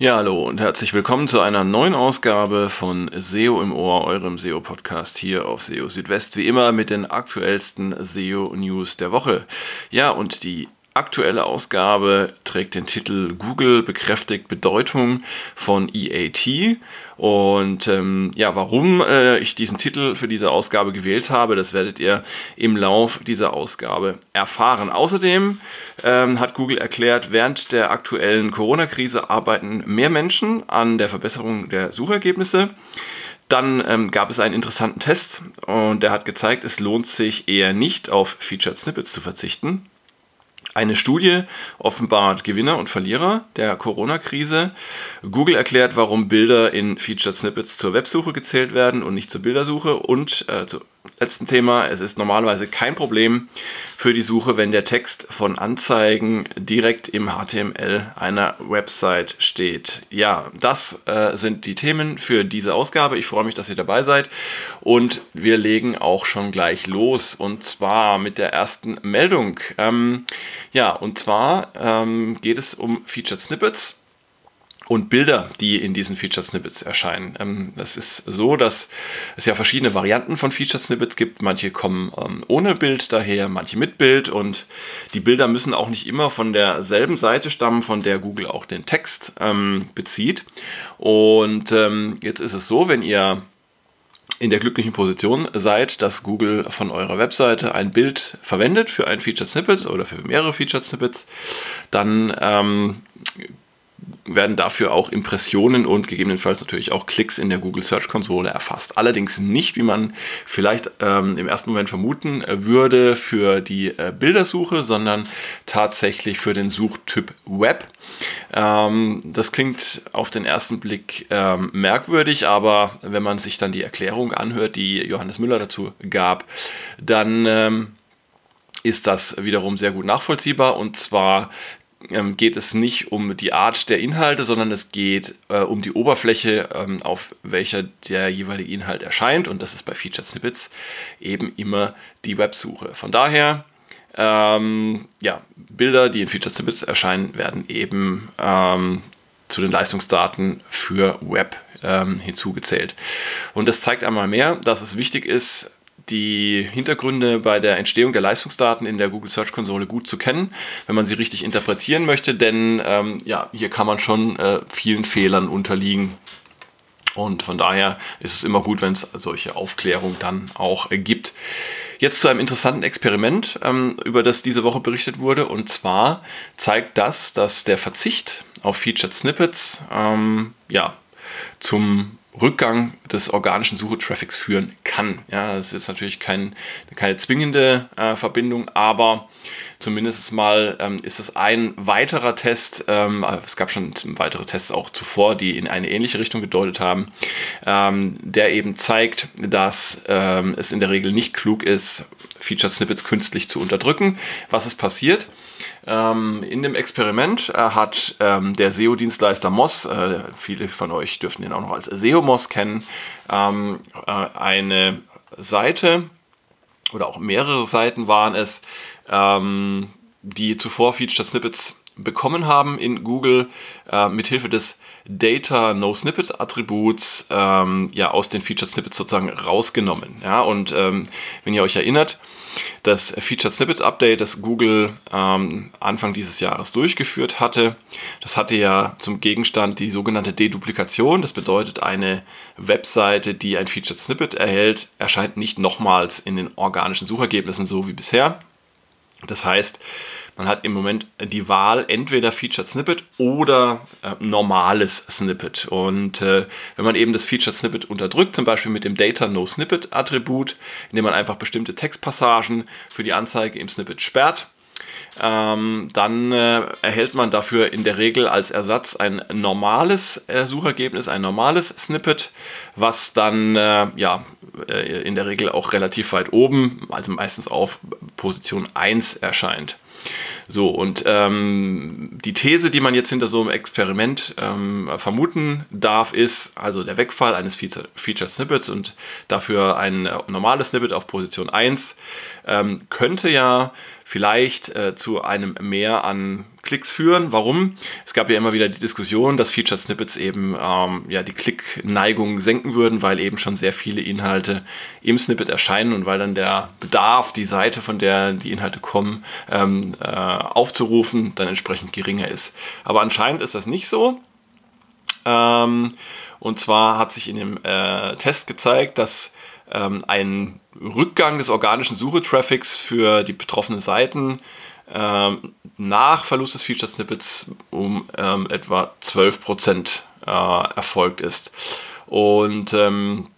Ja, hallo und herzlich willkommen zu einer neuen Ausgabe von SEO im Ohr, eurem SEO-Podcast hier auf SEO Südwest, wie immer mit den aktuellsten SEO-News der Woche. Ja, und die aktuelle Ausgabe trägt den Titel Google bekräftigt Bedeutung von EAT. Und ähm, ja, warum äh, ich diesen Titel für diese Ausgabe gewählt habe, das werdet ihr im Lauf dieser Ausgabe erfahren. Außerdem ähm, hat Google erklärt, während der aktuellen Corona-Krise arbeiten mehr Menschen an der Verbesserung der Suchergebnisse. Dann ähm, gab es einen interessanten Test und der hat gezeigt, es lohnt sich eher nicht auf Featured Snippets zu verzichten. Eine Studie offenbart Gewinner und Verlierer der Corona-Krise. Google erklärt, warum Bilder in Featured Snippets zur Websuche gezählt werden und nicht zur Bildersuche. Und äh, zu letzten Thema, es ist normalerweise kein Problem für die Suche, wenn der Text von Anzeigen direkt im HTML einer Website steht. Ja, das äh, sind die Themen für diese Ausgabe. Ich freue mich, dass ihr dabei seid und wir legen auch schon gleich los und zwar mit der ersten Meldung. Ähm, ja, und zwar ähm, geht es um Featured Snippets und Bilder, die in diesen Featured Snippets erscheinen. Ähm, ist so, dass es ja verschiedene Varianten von Featured Snippets gibt. Manche kommen ähm, ohne Bild daher, manche mit Bild und die Bilder müssen auch nicht immer von derselben Seite stammen, von der Google auch den Text ähm, bezieht. Und ähm, jetzt ist es so, wenn ihr in der glücklichen Position seid, dass Google von eurer Webseite ein Bild verwendet für ein Featured Snippet oder für mehrere Featured Snippets, dann ähm, werden dafür auch Impressionen und gegebenenfalls natürlich auch Klicks in der Google Search Konsole erfasst. Allerdings nicht, wie man vielleicht ähm, im ersten Moment vermuten äh, würde, für die äh, Bildersuche, sondern tatsächlich für den Suchtyp Web. Ähm, das klingt auf den ersten Blick ähm, merkwürdig, aber wenn man sich dann die Erklärung anhört, die Johannes Müller dazu gab, dann ähm, ist das wiederum sehr gut nachvollziehbar. Und zwar geht es nicht um die Art der Inhalte, sondern es geht äh, um die Oberfläche, ähm, auf welcher der jeweilige Inhalt erscheint. Und das ist bei Featured Snippets eben immer die Websuche. Von daher, ähm, ja, Bilder, die in Featured Snippets erscheinen, werden eben ähm, zu den Leistungsdaten für Web ähm, hinzugezählt. Und das zeigt einmal mehr, dass es wichtig ist, die Hintergründe bei der Entstehung der Leistungsdaten in der Google Search Konsole gut zu kennen, wenn man sie richtig interpretieren möchte, denn ähm, ja, hier kann man schon äh, vielen Fehlern unterliegen. Und von daher ist es immer gut, wenn es solche Aufklärung dann auch äh, gibt. Jetzt zu einem interessanten Experiment, ähm, über das diese Woche berichtet wurde. Und zwar zeigt das, dass der Verzicht auf Featured Snippets ähm, ja, zum Rückgang des organischen Suchetraffics führen kann. Ja, das ist jetzt natürlich kein, keine zwingende äh, Verbindung, aber zumindest mal ähm, ist es ein weiterer Test. Ähm, es gab schon weitere Tests auch zuvor, die in eine ähnliche Richtung gedeutet haben, ähm, der eben zeigt, dass ähm, es in der Regel nicht klug ist, Featured Snippets künstlich zu unterdrücken. Was ist passiert? Ähm, in dem Experiment äh, hat ähm, der SEO-Dienstleister Moss, äh, viele von euch dürften ihn auch noch als SEO-Moss kennen, ähm, äh, eine Seite oder auch mehrere Seiten waren es, ähm, die zuvor Featured Snippets bekommen haben in Google äh, mithilfe des Data No Snippet Attributs ähm, ja aus den Featured Snippets sozusagen rausgenommen. Ja, und ähm, wenn ihr euch erinnert, das Featured Snippet Update, das Google ähm, Anfang dieses Jahres durchgeführt hatte, das hatte ja zum Gegenstand die sogenannte Deduplikation. Das bedeutet, eine Webseite, die ein Featured Snippet erhält, erscheint nicht nochmals in den organischen Suchergebnissen so wie bisher. Das heißt, man hat im Moment die Wahl entweder Featured Snippet oder äh, normales Snippet. Und äh, wenn man eben das Featured Snippet unterdrückt, zum Beispiel mit dem Data No Snippet Attribut, indem man einfach bestimmte Textpassagen für die Anzeige im Snippet sperrt, ähm, dann äh, erhält man dafür in der Regel als Ersatz ein normales äh, Suchergebnis, ein normales Snippet, was dann äh, ja, äh, in der Regel auch relativ weit oben, also meistens auf Position 1 erscheint. So, und ähm, die These, die man jetzt hinter so einem Experiment ähm, vermuten darf, ist also der Wegfall eines Feature, Snippets und dafür ein äh, normales Snippet auf Position 1 ähm, könnte ja vielleicht äh, zu einem Mehr an Klicks führen. Warum? Es gab ja immer wieder die Diskussion, dass Featured Snippets eben ähm, ja, die Klickneigung senken würden, weil eben schon sehr viele Inhalte im Snippet erscheinen und weil dann der Bedarf, die Seite, von der die Inhalte kommen, ähm, äh, aufzurufen, dann entsprechend geringer ist. Aber anscheinend ist das nicht so. Ähm, und zwar hat sich in dem äh, Test gezeigt, dass ähm, ein Rückgang des organischen Suchetraffics für die betroffenen Seiten ähm, nach Verlust des Feature Snippets um ähm, etwa 12% äh, erfolgt ist. Und ähm,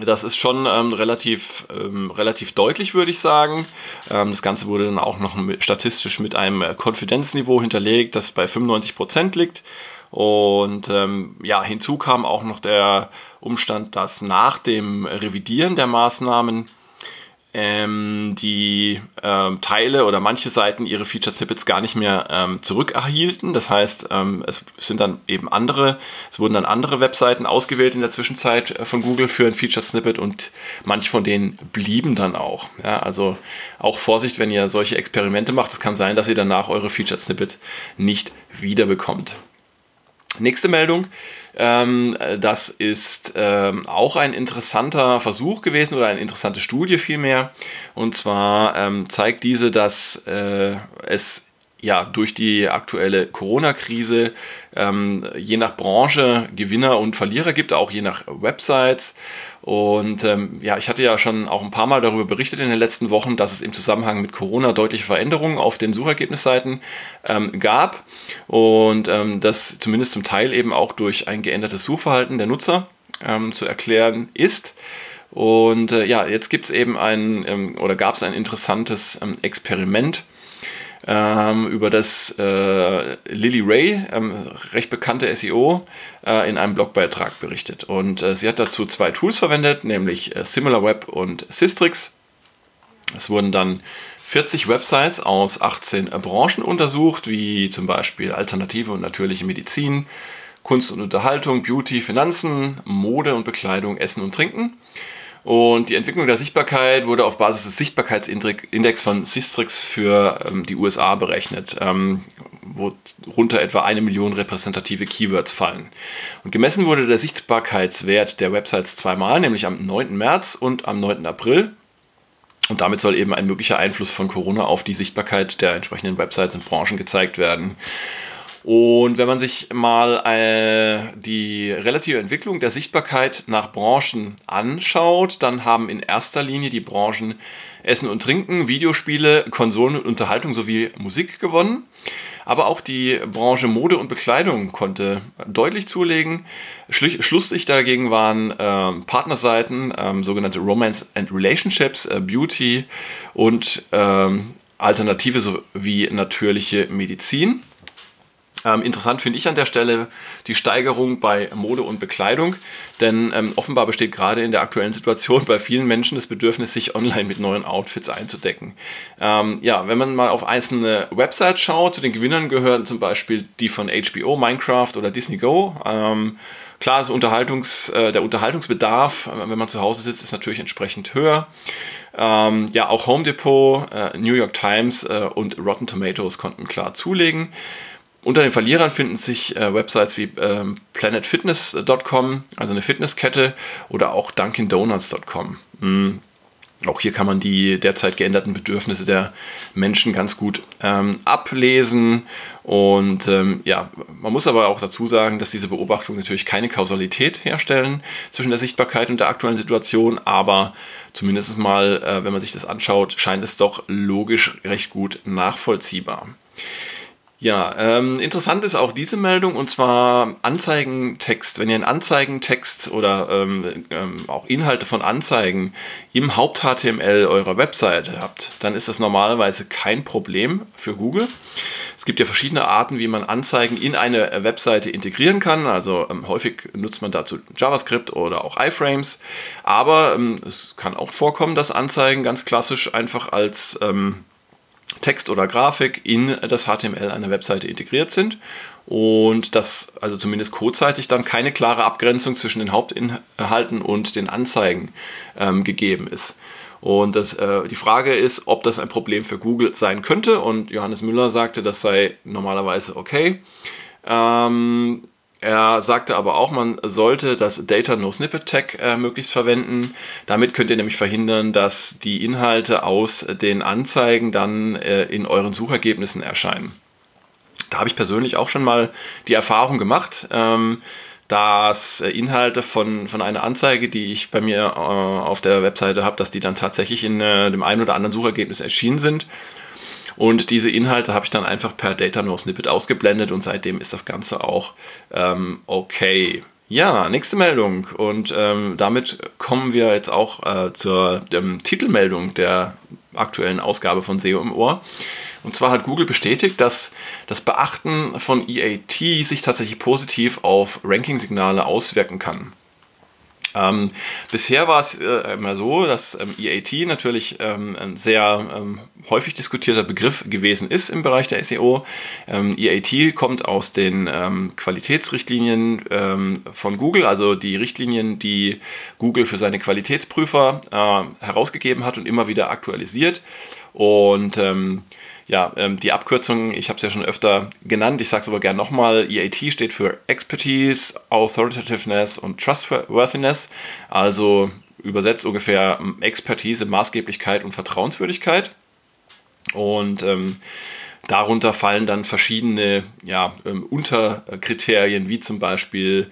das ist schon ähm, relativ, ähm, relativ deutlich, würde ich sagen. Ähm, das Ganze wurde dann auch noch statistisch mit einem Konfidenzniveau hinterlegt, das bei 95% liegt. Und ähm, ja, hinzu kam auch noch der Umstand, dass nach dem Revidieren der Maßnahmen ähm, die ähm, Teile oder manche Seiten ihre Feature Snippets gar nicht mehr ähm, zurückerhielten. Das heißt, ähm, es sind dann eben andere, es wurden dann andere Webseiten ausgewählt in der Zwischenzeit äh, von Google für ein Feature Snippet und manche von denen blieben dann auch. Ja, also auch Vorsicht, wenn ihr solche Experimente macht. Es kann sein, dass ihr danach eure Feature Snippet nicht wiederbekommt. Nächste Meldung. Ähm, das ist ähm, auch ein interessanter Versuch gewesen oder eine interessante Studie vielmehr. Und zwar ähm, zeigt diese, dass äh, es ja durch die aktuelle Corona-Krise ähm, je nach Branche Gewinner und Verlierer gibt, auch je nach Websites. Und ähm, ja, ich hatte ja schon auch ein paar Mal darüber berichtet in den letzten Wochen, dass es im Zusammenhang mit Corona deutliche Veränderungen auf den Suchergebnisseiten ähm, gab und ähm, das zumindest zum Teil eben auch durch ein geändertes Suchverhalten der Nutzer ähm, zu erklären ist. Und äh, ja, jetzt gibt es eben ein ähm, oder gab es ein interessantes Experiment ähm, über das äh, Lily Ray, ähm, recht bekannte SEO, äh, in einem Blogbeitrag berichtet. Und äh, sie hat dazu zwei Tools verwendet, nämlich äh, SimilarWeb und Systrix. Es wurden dann 40 Websites aus 18 Branchen untersucht, wie zum Beispiel alternative und natürliche Medizin, Kunst und Unterhaltung, Beauty, Finanzen, Mode und Bekleidung, Essen und Trinken. Und die Entwicklung der Sichtbarkeit wurde auf Basis des Sichtbarkeitsindex von Systrix für ähm, die USA berechnet, ähm, worunter etwa eine Million repräsentative Keywords fallen. Und gemessen wurde der Sichtbarkeitswert der Websites zweimal, nämlich am 9. März und am 9. April. Und damit soll eben ein möglicher Einfluss von Corona auf die Sichtbarkeit der entsprechenden Websites und Branchen gezeigt werden. Und wenn man sich mal äh, die relative Entwicklung der Sichtbarkeit nach Branchen anschaut, dann haben in erster Linie die Branchen Essen und Trinken, Videospiele, Konsolen und Unterhaltung sowie Musik gewonnen. Aber auch die Branche Mode und Bekleidung konnte deutlich zulegen. Schlusslich dagegen waren äh, Partnerseiten, äh, sogenannte Romance and Relationships, äh, Beauty und ähm, Alternative sowie natürliche Medizin. Ähm, interessant finde ich an der Stelle die Steigerung bei Mode und Bekleidung, denn ähm, offenbar besteht gerade in der aktuellen Situation bei vielen Menschen das Bedürfnis, sich online mit neuen Outfits einzudecken. Ähm, ja, wenn man mal auf einzelne Websites schaut, zu den Gewinnern gehören zum Beispiel die von HBO, Minecraft oder Disney Go. Ähm, klar, Unterhaltungs, äh, der Unterhaltungsbedarf, äh, wenn man zu Hause sitzt, ist natürlich entsprechend höher. Ähm, ja, auch Home Depot, äh, New York Times äh, und Rotten Tomatoes konnten klar zulegen. Unter den Verlierern finden sich äh, Websites wie ähm, planetfitness.com, also eine Fitnesskette, oder auch dunkindonuts.com. Mhm. Auch hier kann man die derzeit geänderten Bedürfnisse der Menschen ganz gut ähm, ablesen. Und ähm, ja, man muss aber auch dazu sagen, dass diese Beobachtungen natürlich keine Kausalität herstellen zwischen der Sichtbarkeit und der aktuellen Situation, aber zumindest mal, äh, wenn man sich das anschaut, scheint es doch logisch recht gut nachvollziehbar. Ja, ähm, interessant ist auch diese Meldung und zwar Anzeigentext. Wenn ihr einen Anzeigentext oder ähm, ähm, auch Inhalte von Anzeigen im Haupt-HTML eurer Webseite habt, dann ist das normalerweise kein Problem für Google. Es gibt ja verschiedene Arten, wie man Anzeigen in eine Webseite integrieren kann. Also ähm, häufig nutzt man dazu JavaScript oder auch iFrames. Aber ähm, es kann auch vorkommen, dass Anzeigen ganz klassisch einfach als ähm, Text oder Grafik in das HTML einer Webseite integriert sind und dass also zumindest codeseitig dann keine klare Abgrenzung zwischen den Hauptinhalten und den Anzeigen ähm, gegeben ist. Und das, äh, die Frage ist, ob das ein Problem für Google sein könnte. Und Johannes Müller sagte, das sei normalerweise okay. Ähm, er sagte aber auch, man sollte das Data No Snippet Tag äh, möglichst verwenden. Damit könnt ihr nämlich verhindern, dass die Inhalte aus den Anzeigen dann äh, in euren Suchergebnissen erscheinen. Da habe ich persönlich auch schon mal die Erfahrung gemacht, ähm, dass äh, Inhalte von, von einer Anzeige, die ich bei mir äh, auf der Webseite habe, dass die dann tatsächlich in äh, dem einen oder anderen Suchergebnis erschienen sind und diese Inhalte habe ich dann einfach per Data No Snippet ausgeblendet und seitdem ist das Ganze auch ähm, okay. Ja, nächste Meldung. Und ähm, damit kommen wir jetzt auch äh, zur ähm, Titelmeldung der aktuellen Ausgabe von SEO im Ohr. Und zwar hat Google bestätigt, dass das Beachten von EAT sich tatsächlich positiv auf Ranking-Signale auswirken kann. Ähm, bisher war es äh, immer so, dass ähm, EAT natürlich ähm, ein sehr ähm, häufig diskutierter Begriff gewesen ist im Bereich der SEO. Ähm, EAT kommt aus den ähm, Qualitätsrichtlinien von Google, also die Richtlinien, die Google für seine Qualitätsprüfer äh, herausgegeben hat und immer wieder aktualisiert. Und ja, ähm, die Abkürzung, ich habe es ja schon öfter genannt, ich sage es aber gerne nochmal, EAT steht für Expertise, Authoritativeness und Trustworthiness, also übersetzt ungefähr ähm, Expertise, Maßgeblichkeit und Vertrauenswürdigkeit. Und ähm, darunter fallen dann verschiedene ja, ähm, Unterkriterien, wie zum Beispiel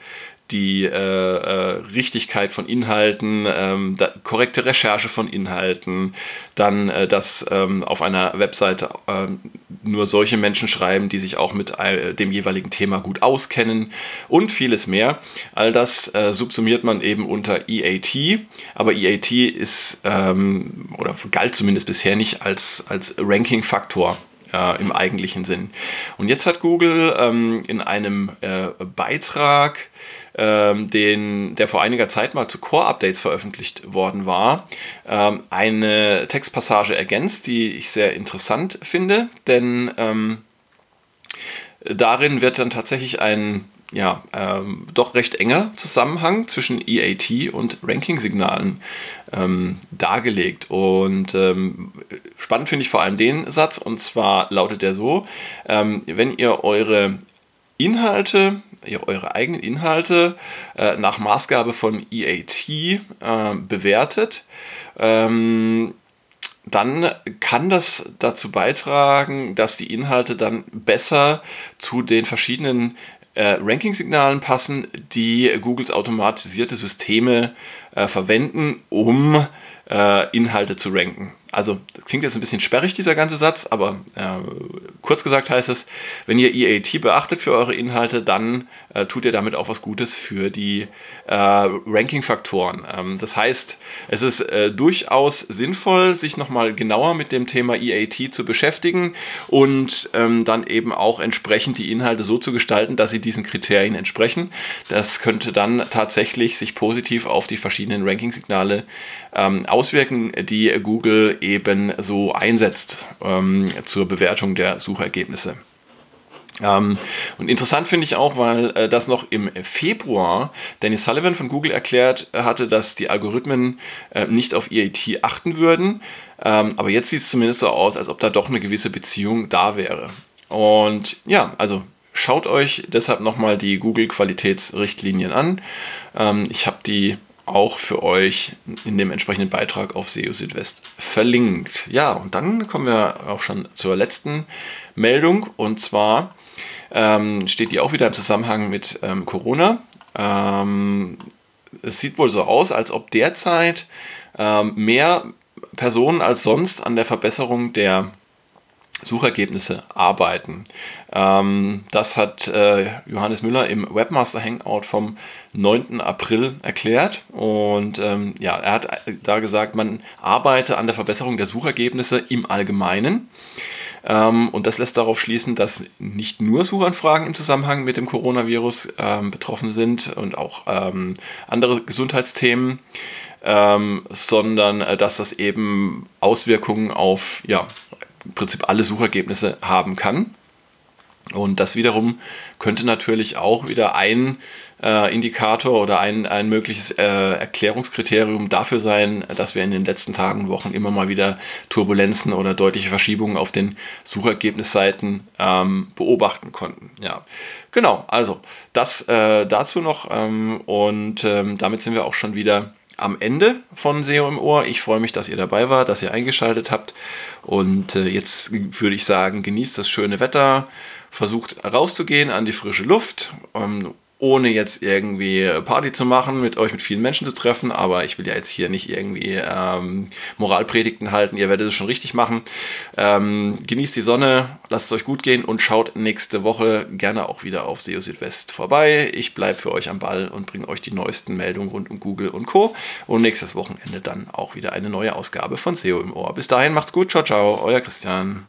die äh, äh, Richtigkeit von Inhalten, ähm, da, korrekte Recherche von Inhalten, dann, äh, dass ähm, auf einer Webseite ähm, nur solche Menschen schreiben, die sich auch mit äh, dem jeweiligen Thema gut auskennen und vieles mehr. All das äh, subsumiert man eben unter EAT, aber EAT ist ähm, oder galt zumindest bisher nicht als, als Ranking-Faktor äh, im eigentlichen Sinn. Und jetzt hat Google ähm, in einem äh, Beitrag ähm, den, der vor einiger Zeit mal zu Core-Updates veröffentlicht worden war, ähm, eine Textpassage ergänzt, die ich sehr interessant finde, denn ähm, darin wird dann tatsächlich ein ja, ähm, doch recht enger Zusammenhang zwischen EAT und Ranking-Signalen ähm, dargelegt. Und ähm, spannend finde ich vor allem den Satz, und zwar lautet er so, ähm, wenn ihr eure Inhalte eure eigenen Inhalte äh, nach Maßgabe von EAT äh, bewertet, ähm, dann kann das dazu beitragen, dass die Inhalte dann besser zu den verschiedenen äh, Ranking-Signalen passen, die Googles automatisierte Systeme äh, verwenden, um äh, Inhalte zu ranken. Also, das klingt jetzt ein bisschen sperrig, dieser ganze Satz, aber äh, kurz gesagt heißt es, wenn ihr EAT beachtet für eure Inhalte, dann äh, tut ihr damit auch was Gutes für die äh, Ranking-Faktoren. Ähm, das heißt, es ist äh, durchaus sinnvoll, sich nochmal genauer mit dem Thema EAT zu beschäftigen und ähm, dann eben auch entsprechend die Inhalte so zu gestalten, dass sie diesen Kriterien entsprechen. Das könnte dann tatsächlich sich positiv auf die verschiedenen Ranking-Signale ähm, auswirken, die Google eben so einsetzt ähm, zur Bewertung der Suchergebnisse. Ähm, und interessant finde ich auch, weil äh, das noch im Februar Danny Sullivan von Google erklärt hatte, dass die Algorithmen äh, nicht auf EAT achten würden. Ähm, aber jetzt sieht es zumindest so aus, als ob da doch eine gewisse Beziehung da wäre. Und ja, also schaut euch deshalb nochmal die Google Qualitätsrichtlinien an. Ähm, ich habe die auch für euch in dem entsprechenden Beitrag auf SEO Südwest verlinkt. Ja, und dann kommen wir auch schon zur letzten Meldung und zwar ähm, steht die auch wieder im Zusammenhang mit ähm, Corona. Ähm, es sieht wohl so aus, als ob derzeit ähm, mehr Personen als sonst an der Verbesserung der Suchergebnisse arbeiten. Ähm, das hat äh, Johannes Müller im Webmaster Hangout vom 9. April erklärt. Und ähm, ja, er hat da gesagt, man arbeite an der Verbesserung der Suchergebnisse im Allgemeinen. Ähm, und das lässt darauf schließen, dass nicht nur Suchanfragen im Zusammenhang mit dem Coronavirus ähm, betroffen sind und auch ähm, andere Gesundheitsthemen. Ähm, sondern äh, dass das eben Auswirkungen auf ja, im Prinzip alle Suchergebnisse haben kann. Und das wiederum könnte natürlich auch wieder ein äh, Indikator oder ein, ein mögliches äh, Erklärungskriterium dafür sein, dass wir in den letzten Tagen und Wochen immer mal wieder Turbulenzen oder deutliche Verschiebungen auf den Suchergebnisseiten ähm, beobachten konnten. Ja, genau. Also das äh, dazu noch ähm, und ähm, damit sind wir auch schon wieder am Ende von SEO im Ohr. Ich freue mich, dass ihr dabei wart, dass ihr eingeschaltet habt. Und äh, jetzt würde ich sagen, genießt das schöne Wetter, versucht rauszugehen an die frische Luft. Ohne jetzt irgendwie Party zu machen, mit euch mit vielen Menschen zu treffen. Aber ich will ja jetzt hier nicht irgendwie ähm, Moralpredigten halten. Ihr werdet es schon richtig machen. Ähm, genießt die Sonne, lasst es euch gut gehen und schaut nächste Woche gerne auch wieder auf SEO Südwest vorbei. Ich bleibe für euch am Ball und bringe euch die neuesten Meldungen rund um Google und Co. Und nächstes Wochenende dann auch wieder eine neue Ausgabe von SEO im Ohr. Bis dahin macht's gut. Ciao, ciao. Euer Christian.